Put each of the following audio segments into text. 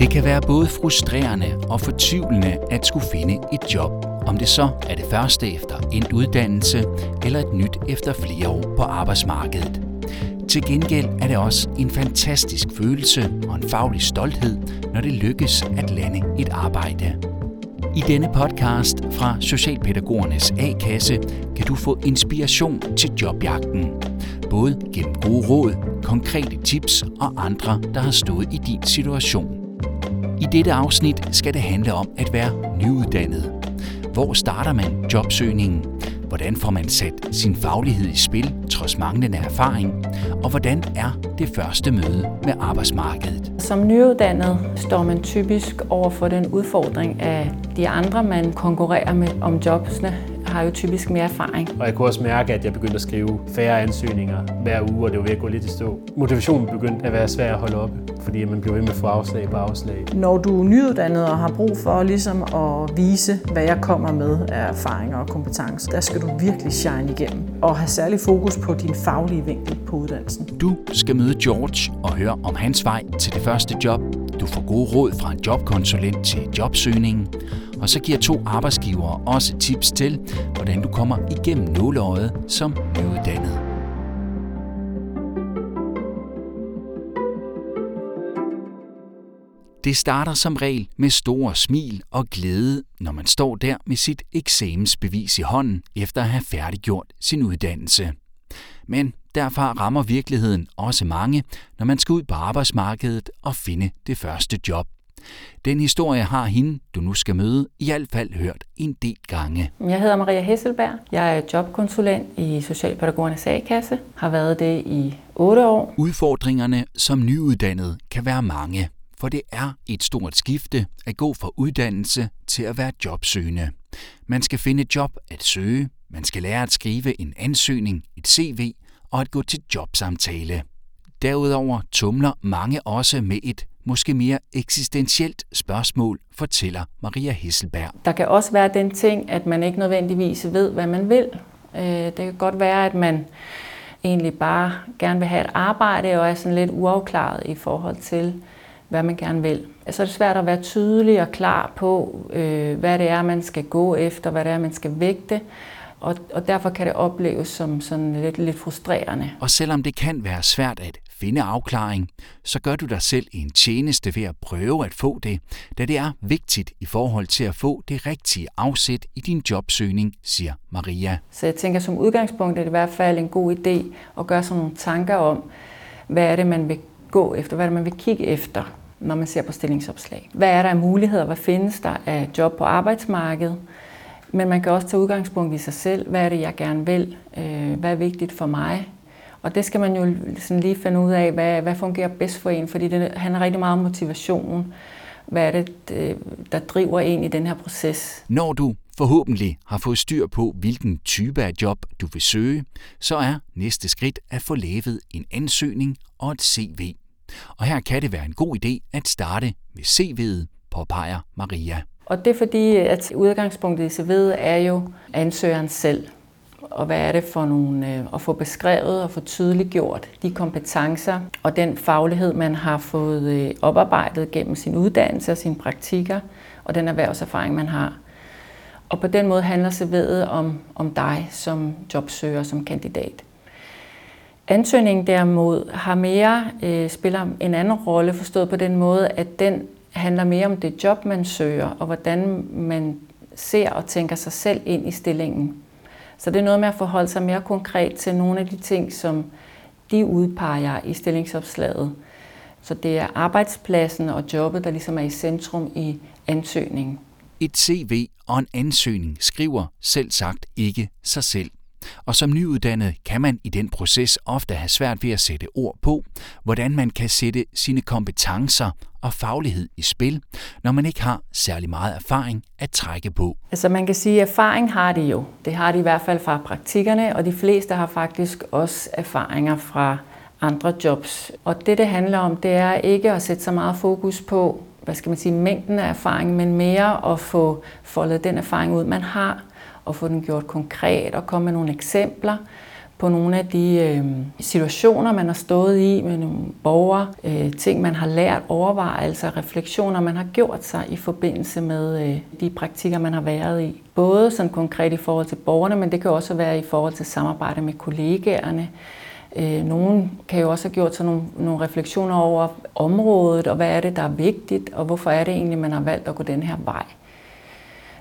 Det kan være både frustrerende og fortvivlende at skulle finde et job. Om det så er det første efter en uddannelse eller et nyt efter flere år på arbejdsmarkedet. Til gengæld er det også en fantastisk følelse og en faglig stolthed, når det lykkes at lande et arbejde. I denne podcast fra Socialpædagogernes A-kasse kan du få inspiration til jobjagten. Både gennem gode råd, konkrete tips og andre, der har stået i din situation. I dette afsnit skal det handle om at være nyuddannet. Hvor starter man jobsøgningen? Hvordan får man sat sin faglighed i spil trods manglende erfaring? Og hvordan er det første møde med arbejdsmarkedet? Som nyuddannet står man typisk over for den udfordring af de andre, man konkurrerer med om jobsene, har jo typisk mere erfaring. Og jeg kunne også mærke, at jeg begyndte at skrive færre ansøgninger hver uge, og det var ved at gå lidt i stå. Motivationen begyndte at være svær at holde oppe, fordi man blev ved med at få afslag på afslag. Når du er nyuddannet og har brug for ligesom at vise, hvad jeg kommer med af erfaringer og kompetencer, der skal du virkelig shine igennem og have særlig fokus på din faglige vinkel på uddannelsen. Du skal møde George og høre om hans vej til det første job. Du får gode råd fra en jobkonsulent til jobsøgningen. Og så giver to arbejdsgivere også tips til, hvordan du kommer igennem nåleøjet som nyuddannet. Det starter som regel med store smil og glæde, når man står der med sit eksamensbevis i hånden efter at have færdiggjort sin uddannelse. Men derfra rammer virkeligheden også mange, når man skal ud på arbejdsmarkedet og finde det første job. Den historie har hende, du nu skal møde, i hvert fald hørt en del gange. Jeg hedder Maria Hesselberg. Jeg er jobkonsulent i Socialpædagogernes A-kasse. Har været det i 8 år. Udfordringerne som nyuddannet kan være mange, for det er et stort skifte at gå fra uddannelse til at være jobsøgende. Man skal finde et job at søge, man skal lære at skrive en ansøgning, et CV og at gå til jobsamtale. Derudover tumler mange også med et måske mere eksistentielt spørgsmål, fortæller Maria Hesselberg. Der kan også være den ting, at man ikke nødvendigvis ved, hvad man vil. Øh, det kan godt være, at man egentlig bare gerne vil have et arbejde og er sådan lidt uafklaret i forhold til, hvad man gerne vil. Så er det svært at være tydelig og klar på, øh, hvad det er, man skal gå efter, hvad det er, man skal vægte. Og, og derfor kan det opleves som sådan lidt, lidt frustrerende. Og selvom det kan være svært at finde afklaring, så gør du dig selv en tjeneste ved at prøve at få det, da det er vigtigt i forhold til at få det rigtige afsæt i din jobsøgning, siger Maria. Så jeg tænker som udgangspunkt er det i hvert fald en god idé at gøre sådan nogle tanker om, hvad er det, man vil gå efter, hvad er det, man vil kigge efter, når man ser på stillingsopslag. Hvad er der af muligheder, hvad findes der af job på arbejdsmarkedet? Men man kan også tage udgangspunkt i sig selv. Hvad er det, jeg gerne vil? Øh, hvad er vigtigt for mig? Og det skal man jo sådan lige finde ud af, hvad, hvad fungerer bedst for en, fordi det handler rigtig meget om motivation. Hvad er det, der driver en i den her proces? Når du forhåbentlig har fået styr på, hvilken type af job du vil søge, så er næste skridt at få lavet en ansøgning og et CV. Og her kan det være en god idé at starte med CV'et, påpeger Maria. Og det er fordi, at udgangspunktet i CV'et er jo ansøgeren selv og hvad er det for nogle, øh, at få beskrevet og få tydeliggjort de kompetencer og den faglighed, man har fået øh, oparbejdet gennem sin uddannelse og sine praktikker og den erhvervserfaring, man har. Og på den måde handler CV'et om, om dig som jobsøger, som kandidat. Ansøgningen derimod har mere, øh, spiller en anden rolle, forstået på den måde, at den handler mere om det job, man søger, og hvordan man ser og tænker sig selv ind i stillingen. Så det er noget med at forholde sig mere konkret til nogle af de ting, som de udpeger i stillingsopslaget. Så det er arbejdspladsen og jobbet, der ligesom er i centrum i ansøgningen. Et CV og en ansøgning skriver selv sagt ikke sig selv. Og som nyuddannet kan man i den proces ofte have svært ved at sætte ord på, hvordan man kan sætte sine kompetencer og faglighed i spil, når man ikke har særlig meget erfaring at trække på. Altså man kan sige, at erfaring har de jo. Det har de i hvert fald fra praktikkerne, og de fleste har faktisk også erfaringer fra andre jobs. Og det, det handler om, det er ikke at sætte så meget fokus på, hvad skal man sige, mængden af erfaring, men mere at få foldet den erfaring ud, man har, og få den gjort konkret og komme med nogle eksempler på nogle af de øh, situationer, man har stået i med nogle borgere, øh, ting, man har lært, overvejelser, refleksioner, man har gjort sig i forbindelse med øh, de praktikker, man har været i. Både sådan konkret i forhold til borgerne, men det kan også være i forhold til samarbejde med kollegaerne. Øh, Nogle kan jo også have gjort sig nogle, nogle refleksioner over området, og hvad er det, der er vigtigt, og hvorfor er det egentlig, man har valgt at gå den her vej.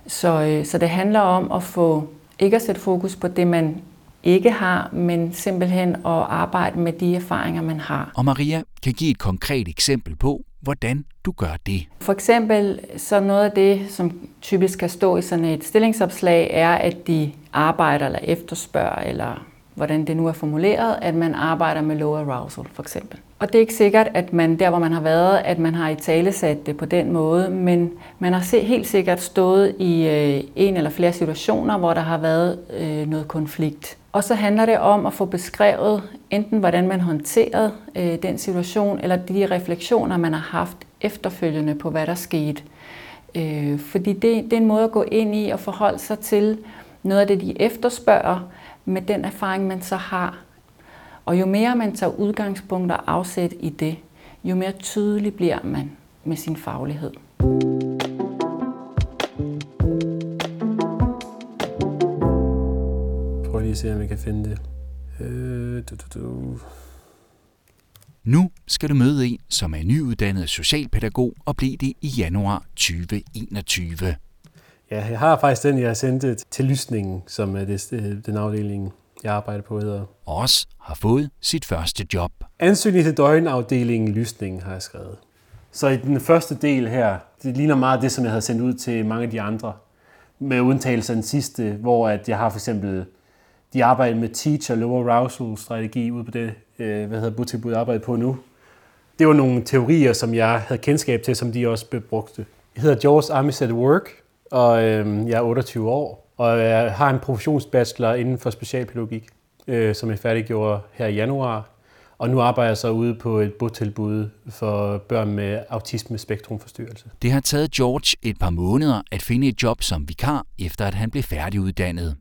Så, øh, så det handler om at få ikke at sætte fokus på det, man ikke har, men simpelthen at arbejde med de erfaringer, man har. Og Maria kan give et konkret eksempel på, hvordan du gør det. For eksempel så noget af det, som typisk kan stå i sådan et stillingsopslag, er, at de arbejder eller efterspørger, eller hvordan det nu er formuleret, at man arbejder med low arousal for eksempel. Og det er ikke sikkert, at man der, hvor man har været, at man har i tale sat det på den måde, men man har helt sikkert stået i øh, en eller flere situationer, hvor der har været øh, noget konflikt. Og så handler det om at få beskrevet enten, hvordan man håndterede øh, den situation, eller de refleksioner, man har haft efterfølgende på, hvad der skete. Øh, fordi det, det er en måde at gå ind i og forholde sig til noget af det, de efterspørger, med den erfaring, man så har. Og jo mere man tager udgangspunkt og afsæt i det, jo mere tydelig bliver man med sin faglighed. Prøv lige at se, om jeg kan finde det. Øh, du, du, du. Nu skal du møde en, som er nyuddannet socialpædagog og blev det i januar 2021. Ja, jeg har faktisk den, jeg har sendt til lysningen, som er det, øh, den afdeling, jeg arbejder på, hedder. Også har fået sit første job. Ansøgning til døgnafdelingen lysning har jeg skrevet. Så i den første del her, det ligner meget det, som jeg havde sendt ud til mange af de andre. Med undtagelse af den sidste, hvor at jeg har for eksempel, de arbejder med teacher low arousal strategi ude på det, øh, hvad hedder botilbud, jeg arbejder på nu. Det var nogle teorier, som jeg havde kendskab til, som de også brugte. Jeg hedder George Armistead Work, og øh, jeg er 28 år, og jeg har en professionsbachelor inden for specialpædagogik, øh, som jeg færdiggjorde her i januar. Og nu arbejder jeg så ude på et botilbud for børn med autisme spektrumforstyrrelse. Det har taget George et par måneder at finde et job som vikar, efter at han blev færdiguddannet.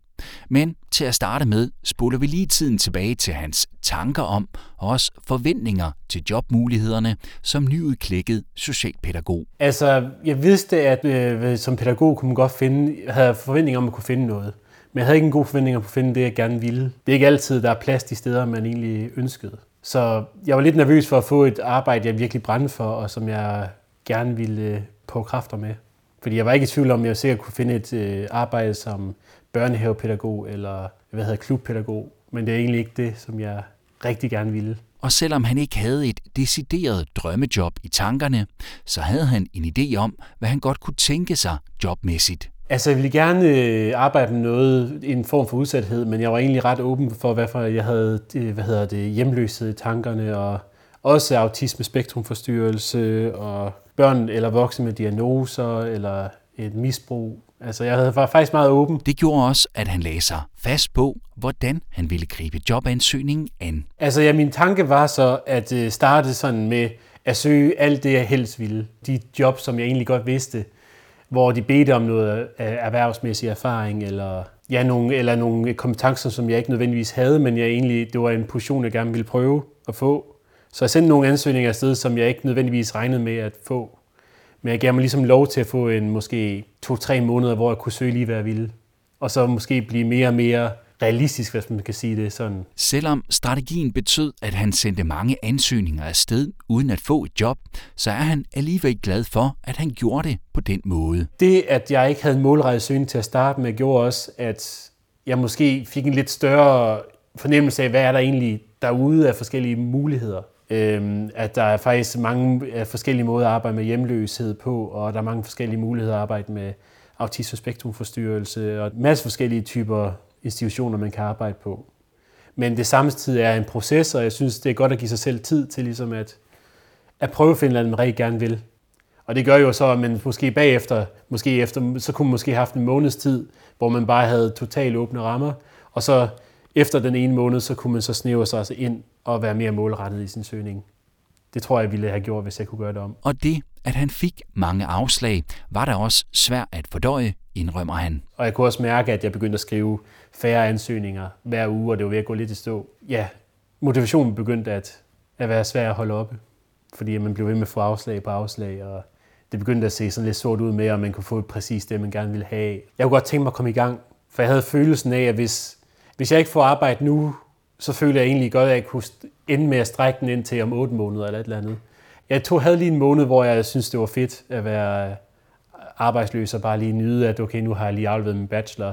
Men til at starte med spoler vi lige tiden tilbage til hans tanker om og også forventninger til jobmulighederne som nyudklækket socialpædagog. Altså, jeg vidste, at øh, som pædagog kunne man godt finde, havde forventninger om at kunne finde noget. Men jeg havde ikke en god forventning om at finde det, jeg gerne ville. Det er ikke altid, der er plads de steder, man egentlig ønskede. Så jeg var lidt nervøs for at få et arbejde, jeg virkelig brændte for, og som jeg gerne ville øh, på kræfter med. Fordi jeg var ikke i tvivl om, at jeg sikkert kunne finde et øh, arbejde som børnehavepædagog eller hvad hedder klubpædagog, men det er egentlig ikke det, som jeg rigtig gerne ville. Og selvom han ikke havde et decideret drømmejob i tankerne, så havde han en idé om, hvad han godt kunne tænke sig jobmæssigt. Altså, jeg ville gerne øh, arbejde med noget, en form for udsathed, men jeg var egentlig ret åben for, hvorfor jeg havde øh, hvad hedder det, hjemløshed i tankerne, og også autisme spektrumforstyrrelse, og børn eller voksne med diagnoser, eller et misbrug, Altså, jeg var faktisk meget åben. Det gjorde også, at han lagde sig fast på, hvordan han ville gribe jobansøgningen an. Altså, ja, min tanke var så at øh, starte sådan med at søge alt det, jeg helst ville. De jobs, som jeg egentlig godt vidste, hvor de bedte om noget erhvervsmæssig erfaring, eller, ja, nogle, eller nogle kompetencer, som jeg ikke nødvendigvis havde, men jeg egentlig, det var en position, jeg gerne ville prøve at få. Så jeg sendte nogle ansøgninger afsted, som jeg ikke nødvendigvis regnede med at få. Men jeg gav mig ligesom lov til at få en måske to-tre måneder, hvor jeg kunne søge lige, hvad jeg ville. Og så måske blive mere og mere realistisk, hvis man kan sige det sådan. Selvom strategien betød, at han sendte mange ansøgninger afsted uden at få et job, så er han alligevel glad for, at han gjorde det på den måde. Det, at jeg ikke havde en målrettet søgning til at starte med, gjorde også, at jeg måske fik en lidt større fornemmelse af, hvad er der egentlig derude af forskellige muligheder. Øhm, at der er faktisk mange øh, forskellige måder at arbejde med hjemløshed på, og der er mange forskellige muligheder at arbejde med autisme spektrumforstyrrelse og en masse forskellige typer institutioner, man kan arbejde på. Men det samtidig er en proces, og jeg synes, det er godt at give sig selv tid til ligesom at, at prøve at finde noget, man rigtig gerne vil. Og det gør jo så, at man måske bagefter, måske efter, så kunne man måske have haft en måneds tid, hvor man bare havde totalt åbne rammer, og så efter den ene måned, så kunne man så snæve sig altså ind og være mere målrettet i sin søgning. det tror jeg ville have gjort, hvis jeg kunne gøre det om. Og det, at han fik mange afslag, var da også svært at fordøje, indrømmer han. Og jeg kunne også mærke, at jeg begyndte at skrive færre ansøgninger hver uge, og det var ved at gå lidt i stå. Ja, motivationen begyndte at, at være svær at holde oppe, fordi man blev ved med at få afslag på afslag, og det begyndte at se sådan lidt sort ud med, om man kunne få præcis det, man gerne ville have. Jeg kunne godt tænke mig at komme i gang, for jeg havde følelsen af, at hvis, hvis jeg ikke får arbejde nu, så føler jeg egentlig godt, at jeg kunne ende med at strække den ind til om otte måneder eller et eller andet. Jeg tog, havde lige en måned, hvor jeg synes det var fedt at være arbejdsløs og bare lige nyde, at okay, nu har jeg lige afleveret min bachelor,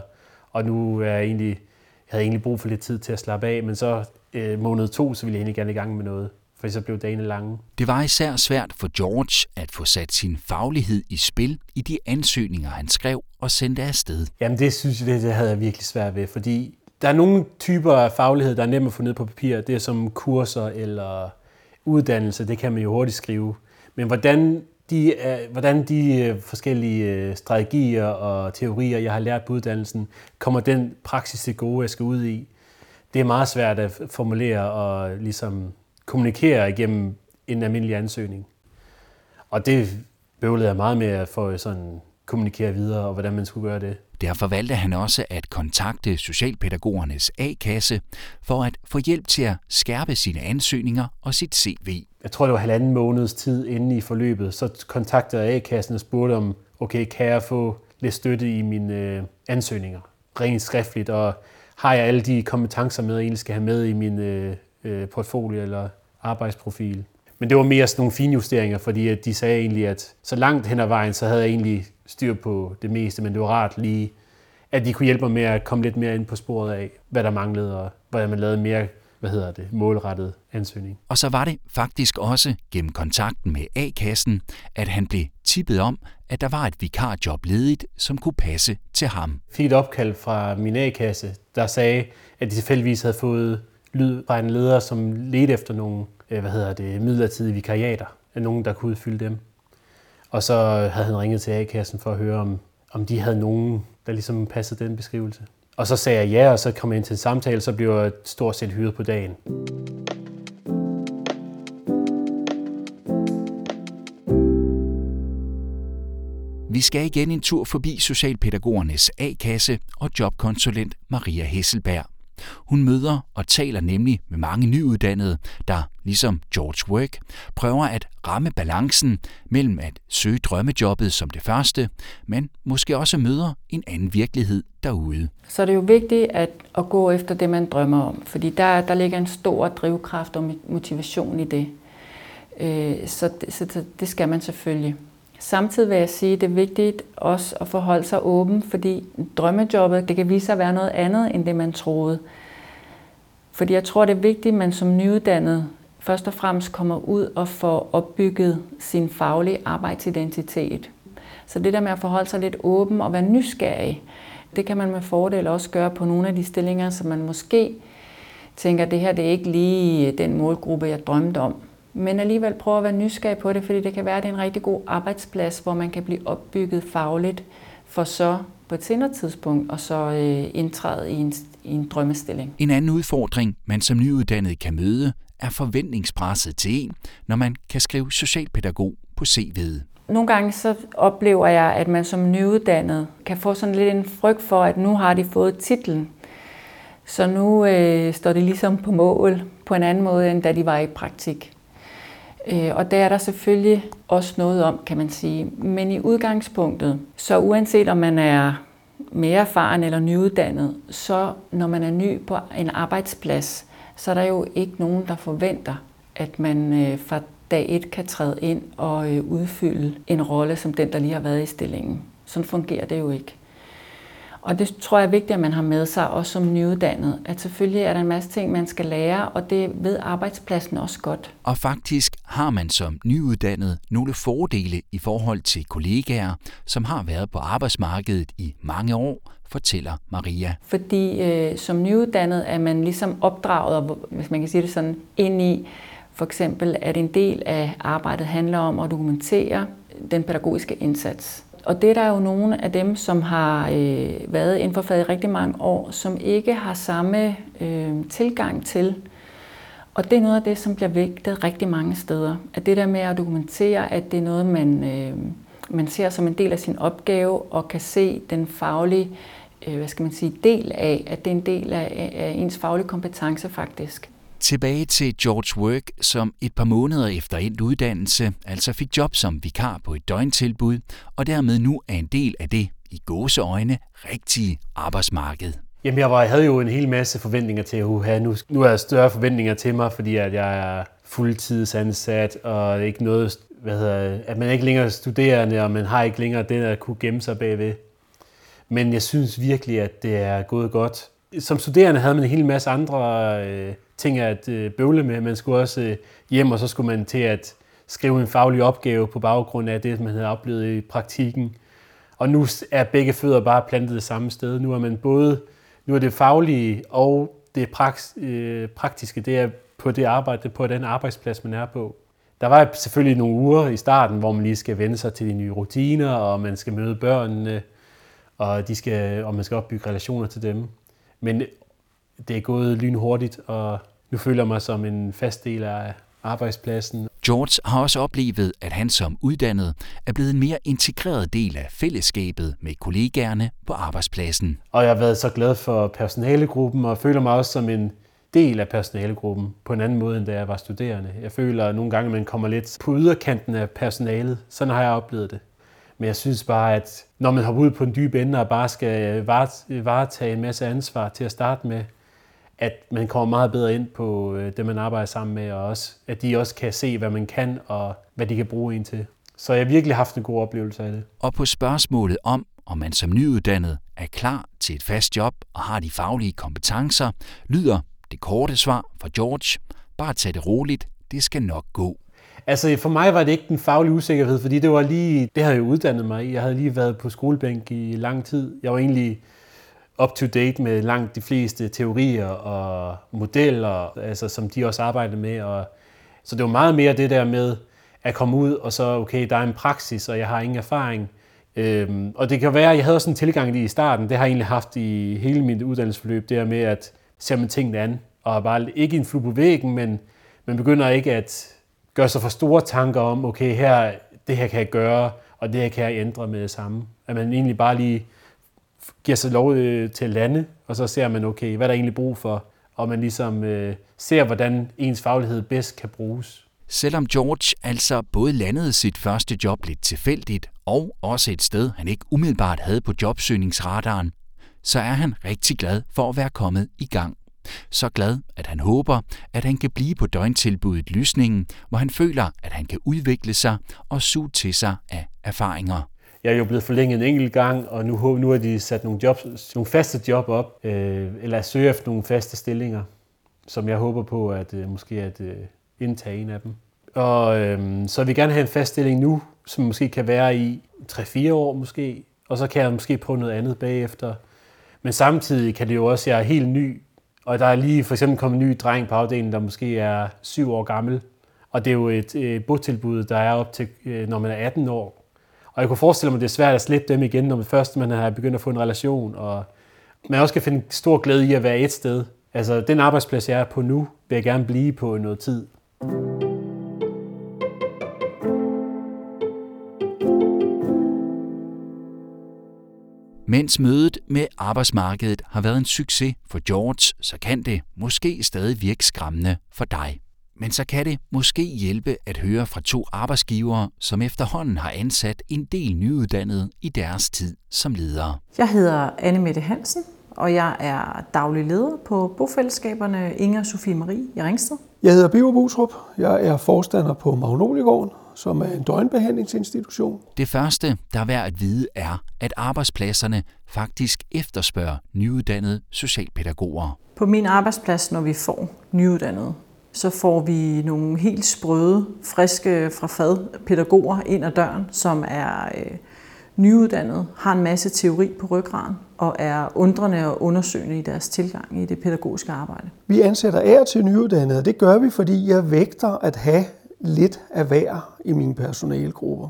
og nu er jeg egentlig, jeg havde egentlig brug for lidt tid til at slappe af, men så øh, måned to, så ville jeg egentlig gerne i gang med noget, for så blev dagene lange. Det var især svært for George at få sat sin faglighed i spil i de ansøgninger, han skrev og sendte afsted. Jamen det synes jeg, det, det havde jeg virkelig svært ved, fordi der er nogle typer af faglighed, der er nemt at få ned på papir. Det er som kurser eller uddannelse, det kan man jo hurtigt skrive. Men hvordan de, øh, hvordan de øh, forskellige øh, strategier og teorier, jeg har lært på uddannelsen, kommer den praksis til gode, jeg skal ud i. Det er meget svært at formulere og ligesom kommunikere igennem en almindelig ansøgning. Og det bøvlede jeg meget med at få sådan kommunikere videre, og hvordan man skulle gøre det. Derfor valgte han også at kontakte Socialpædagogernes A-kasse for at få hjælp til at skærpe sine ansøgninger og sit CV. Jeg tror, det var halvanden måneds tid inde i forløbet, så kontaktede jeg A-kassen og spurgte om, okay, kan jeg få lidt støtte i mine øh, ansøgninger, rent skriftligt, og har jeg alle de kompetencer med, jeg egentlig skal have med i min øh, øh portfolio eller arbejdsprofil. Men det var mere sådan nogle finjusteringer, fordi de sagde egentlig, at så langt hen ad vejen, så havde jeg egentlig styr på det meste, men det var rart lige, at de kunne hjælpe mig med at komme lidt mere ind på sporet af, hvad der manglede, og hvordan man lavede mere hvad hedder det, målrettet ansøgning. Og så var det faktisk også gennem kontakten med A-kassen, at han blev tippet om, at der var et vikarjob ledigt, som kunne passe til ham. Jeg fik et opkald fra min A-kasse, der sagde, at de tilfældigvis havde fået lyd fra en leder, som ledte efter nogle øh, Øh, hvad hedder det, midlertidige vikariater, nogen, der kunne udfylde dem. Og så havde han ringet til A-kassen for at høre, om, om de havde nogen, der ligesom passede den beskrivelse. Og så sagde jeg ja, og så kom jeg ind til en samtale, så blev jeg stort set hyret på dagen. Vi skal igen en tur forbi Socialpædagogernes A-kasse og jobkonsulent Maria Hesselberg. Hun møder og taler nemlig med mange nyuddannede, der, ligesom George Work, prøver at ramme balancen mellem at søge drømmejobbet som det første, men måske også møder en anden virkelighed derude. Så er det jo vigtigt at, at gå efter det, man drømmer om, fordi der, der ligger en stor drivkraft og motivation i det. Øh, så, så det skal man selvfølgelig. Samtidig vil jeg sige, at det er vigtigt også at forholde sig åben, fordi drømmejobbet det kan vise sig at være noget andet, end det man troede. Fordi jeg tror, det er vigtigt, at man som nyuddannet først og fremmest kommer ud og får opbygget sin faglige arbejdsidentitet. Så det der med at forholde sig lidt åben og være nysgerrig, det kan man med fordel også gøre på nogle af de stillinger, som man måske tænker, det her det er ikke lige den målgruppe, jeg drømte om men alligevel prøve at være nysgerrig på det, fordi det kan være, at det er en rigtig god arbejdsplads, hvor man kan blive opbygget fagligt, for så på et senere tidspunkt og så øh, indtræde i en, i en drømmestilling. En anden udfordring, man som nyuddannet kan møde, er forventningspresset til en, når man kan skrive socialpædagog på CV'et. Nogle gange så oplever jeg, at man som nyuddannet kan få sådan lidt en frygt for, at nu har de fået titlen. Så nu øh, står det ligesom på mål på en anden måde, end da de var i praktik. Øh, og der er der selvfølgelig også noget om, kan man sige. Men i udgangspunktet, så uanset om man er mere erfaren eller nyuddannet, så når man er ny på en arbejdsplads, så er der jo ikke nogen, der forventer, at man øh, fra dag et kan træde ind og øh, udfylde en rolle som den, der lige har været i stillingen. Sådan fungerer det jo ikke. Og det tror jeg er vigtigt, at man har med sig, også som nyuddannet. At selvfølgelig er der en masse ting, man skal lære, og det ved arbejdspladsen også godt. Og faktisk har man som nyuddannet nogle fordele i forhold til kollegaer, som har været på arbejdsmarkedet i mange år, fortæller Maria. Fordi øh, som nyuddannet er man ligesom opdraget, hvis man kan sige det sådan, ind i for eksempel, at en del af arbejdet handler om at dokumentere den pædagogiske indsats. Og det er der jo nogle af dem, som har øh, været inden for faget i rigtig mange år, som ikke har samme øh, tilgang til og det er noget af det, som bliver vægtet rigtig mange steder. At det der med at dokumentere, at det er noget, man, øh, man ser som en del af sin opgave, og kan se den faglige øh, hvad skal man sige, del af, at det er en del af, af ens faglige kompetence faktisk. Tilbage til George Work, som et par måneder efter endt uddannelse altså fik job som vikar på et døgntilbud, og dermed nu er en del af det, i gåseøjne, rigtige arbejdsmarked. Jamen, jeg, var, jeg havde jo en hel masse forventninger til at have. Nu, nu er der større forventninger til mig, fordi at jeg er fuldtidsansat, og ikke noget, hvad hedder, at man ikke længere er studerende, og man har ikke længere det, der kunne gemme sig bagved. Men jeg synes virkelig, at det er gået godt. Som studerende havde man en hel masse andre øh, ting at øh, bøvle med. Man skulle også øh, hjem, og så skulle man til at skrive en faglig opgave på baggrund af det, man havde oplevet i praktikken. Og nu er begge fødder bare plantet det samme sted. Nu er man både, nu er det faglige og det praks, øh, praktiske, det er på det arbejde, på den arbejdsplads, man er på. Der var selvfølgelig nogle uger i starten, hvor man lige skal vende sig til de nye rutiner, og man skal møde børnene, og, de skal, og man skal opbygge relationer til dem. Men det er gået lynhurtigt, og nu føler jeg mig som en fast del af arbejdspladsen. George har også oplevet, at han som uddannet er blevet en mere integreret del af fællesskabet med kollegaerne på arbejdspladsen. Og jeg har været så glad for personalegruppen, og føler mig også som en del af personalegruppen på en anden måde, end da jeg var studerende. Jeg føler at nogle gange, at man kommer lidt på yderkanten af personalet. Sådan har jeg oplevet det. Men jeg synes bare, at når man har ud på en dyb ende og bare skal varetage en masse ansvar til at starte med, at man kommer meget bedre ind på øh, det, man arbejder sammen med, og også, at de også kan se, hvad man kan, og hvad de kan bruge en til. Så jeg har virkelig haft en god oplevelse af det. Og på spørgsmålet om, om man som nyuddannet er klar til et fast job og har de faglige kompetencer, lyder det korte svar fra George, bare tag det roligt, det skal nok gå. Altså for mig var det ikke den faglige usikkerhed, fordi det var lige, det havde jeg uddannet mig i. Jeg havde lige været på skolebænk i lang tid. Jeg var egentlig up to date med langt de fleste teorier og modeller, altså, som de også arbejder med. Og, så det var meget mere det der med at komme ud, og så, okay, der er en praksis, og jeg har ingen erfaring. Øhm, og det kan være, at jeg havde sådan en tilgang lige i starten, det har jeg egentlig haft i hele mit uddannelsesforløb, det med at se man tingene an, og bare ikke en flue på væggen, men man begynder ikke at gøre sig for store tanker om, okay, her, det her kan jeg gøre, og det her kan jeg ændre med det samme. At man egentlig bare lige giver sig lov øh, til at lande, og så ser man, okay, hvad der egentlig brug for, og man ligesom øh, ser, hvordan ens faglighed bedst kan bruges. Selvom George altså både landede sit første job lidt tilfældigt, og også et sted, han ikke umiddelbart havde på jobsøgningsradaren, så er han rigtig glad for at være kommet i gang. Så glad, at han håber, at han kan blive på døgntilbuddet Lysningen, hvor han føler, at han kan udvikle sig og suge til sig af erfaringer. Jeg er jo blevet forlænget en enkelt gang, og nu, nu har de sat nogle, jobs, nogle faste job op, øh, eller søge efter nogle faste stillinger, som jeg håber på at øh, måske at øh, indtage en af dem. Og øh, så vil jeg gerne have en fast stilling nu, som måske kan være i 3-4 år måske, og så kan jeg måske prøve noget andet bagefter. Men samtidig kan det jo også, jeg er helt ny, og der er lige for eksempel kommet en ny dreng på afdelingen, der måske er 7 år gammel. Og det er jo et øh, botilbud, der er op til, øh, når man er 18 år. Og jeg kunne forestille mig, at det er svært at slippe dem igen, når man først man har begyndt at få en relation. Og man også kan finde stor glæde i at være et sted. Altså, den arbejdsplads, jeg er på nu, vil jeg gerne blive på noget tid. Mens mødet med arbejdsmarkedet har været en succes for George, så kan det måske stadig virke skræmmende for dig. Men så kan det måske hjælpe at høre fra to arbejdsgivere, som efterhånden har ansat en del nyuddannede i deres tid som ledere. Jeg hedder Anne Mette Hansen, og jeg er daglig leder på bofællesskaberne Inger Sofie Marie i Ringsted. Jeg hedder Biver Busrup. Jeg er forstander på Magnoliegården, som er en døgnbehandlingsinstitution. Det første, der er værd at vide, er, at arbejdspladserne faktisk efterspørger nyuddannede socialpædagoger. På min arbejdsplads, når vi får nyuddannede, så får vi nogle helt sprøde, friske fra fad pædagoger ind ad døren, som er øh, nyuddannede, har en masse teori på ryggraden og er undrende og undersøgende i deres tilgang i det pædagogiske arbejde. Vi ansætter ære til nyuddannede, det gør vi, fordi jeg vægter at have lidt af hver i mine personalgrupper.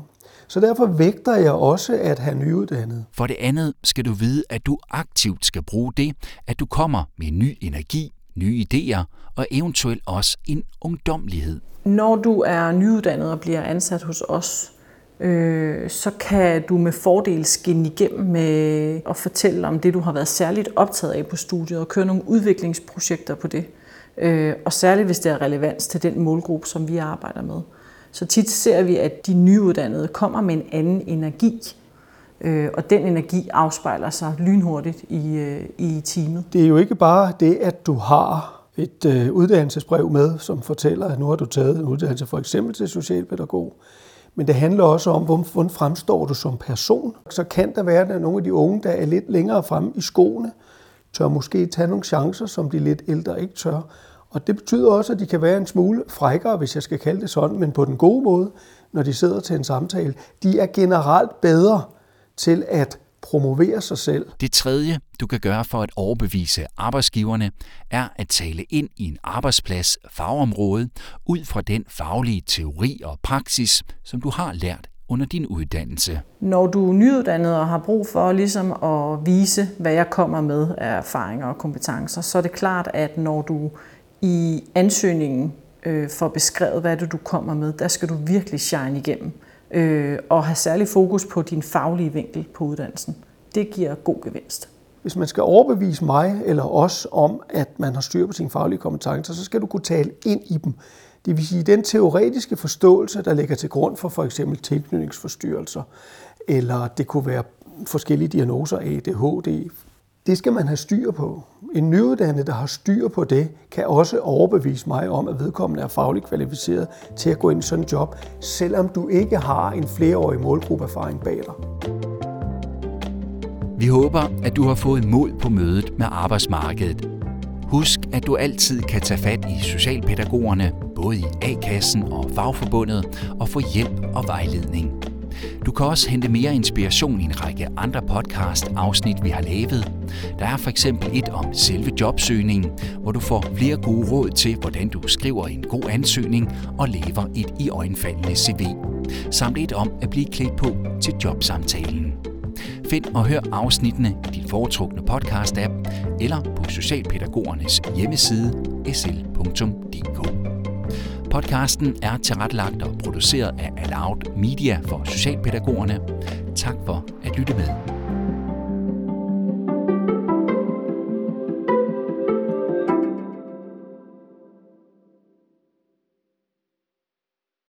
Så derfor vægter jeg også at have nyuddannet. For det andet skal du vide, at du aktivt skal bruge det, at du kommer med ny energi, nye idéer og eventuelt også en ungdomlighed. Når du er nyuddannet og bliver ansat hos os, øh, så kan du med fordel skinne igennem med at fortælle om det, du har været særligt optaget af på studiet, og køre nogle udviklingsprojekter på det. Øh, og særligt hvis det er relevans til den målgruppe, som vi arbejder med. Så tit ser vi, at de nyuddannede kommer med en anden energi, øh, og den energi afspejler sig lynhurtigt i, øh, i teamet. Det er jo ikke bare det, at du har et øh, uddannelsesbrev med, som fortæller, at nu har du taget en uddannelse for eksempel til socialpædagog, men det handler også om, hvordan fremstår du som person. Så kan der være, at nogle af de unge, der er lidt længere fremme i skoene, tør måske tage nogle chancer, som de lidt ældre ikke tør. Og det betyder også, at de kan være en smule frækkere, hvis jeg skal kalde det sådan, men på den gode måde, når de sidder til en samtale. De er generelt bedre til at promovere sig selv. Det tredje, du kan gøre for at overbevise arbejdsgiverne, er at tale ind i en arbejdsplads fagområde ud fra den faglige teori og praksis, som du har lært under din uddannelse. Når du er nyuddannet og har brug for ligesom at vise, hvad jeg kommer med af erfaringer og kompetencer, så er det klart, at når du i ansøgningen øh, får beskrevet, hvad det du kommer med, der skal du virkelig shine igennem øh, og have særlig fokus på din faglige vinkel på uddannelsen. Det giver god gevinst. Hvis man skal overbevise mig eller os om, at man har styr på sine faglige kompetencer, så skal du kunne tale ind i dem. Det vil sige, den teoretiske forståelse, der ligger til grund for for eksempel tilknytningsforstyrrelser, eller det kunne være forskellige diagnoser, ADHD, det skal man have styr på. En nyuddannet, der har styr på det, kan også overbevise mig om, at vedkommende er fagligt kvalificeret til at gå ind i sådan en job, selvom du ikke har en flereårig målgruppeerfaring bag dig. Vi håber, at du har fået mod på mødet med arbejdsmarkedet. Husk, at du altid kan tage fat i socialpædagogerne, både i A-kassen og fagforbundet, og få hjælp og vejledning. Du kan også hente mere inspiration i en række andre podcast-afsnit, vi har lavet. Der er for eksempel et om selve jobsøgningen, hvor du får flere gode råd til, hvordan du skriver en god ansøgning og lever et i øjenfaldende CV. Samt et om at blive klædt på til jobsamtalen. Find og hør afsnittene i din foretrukne podcast-app eller på Socialpædagogernes hjemmeside sl.dk. Podcasten er tilrettelagt og produceret af Aloud Media for Socialpædagogerne. Tak for at lytte med.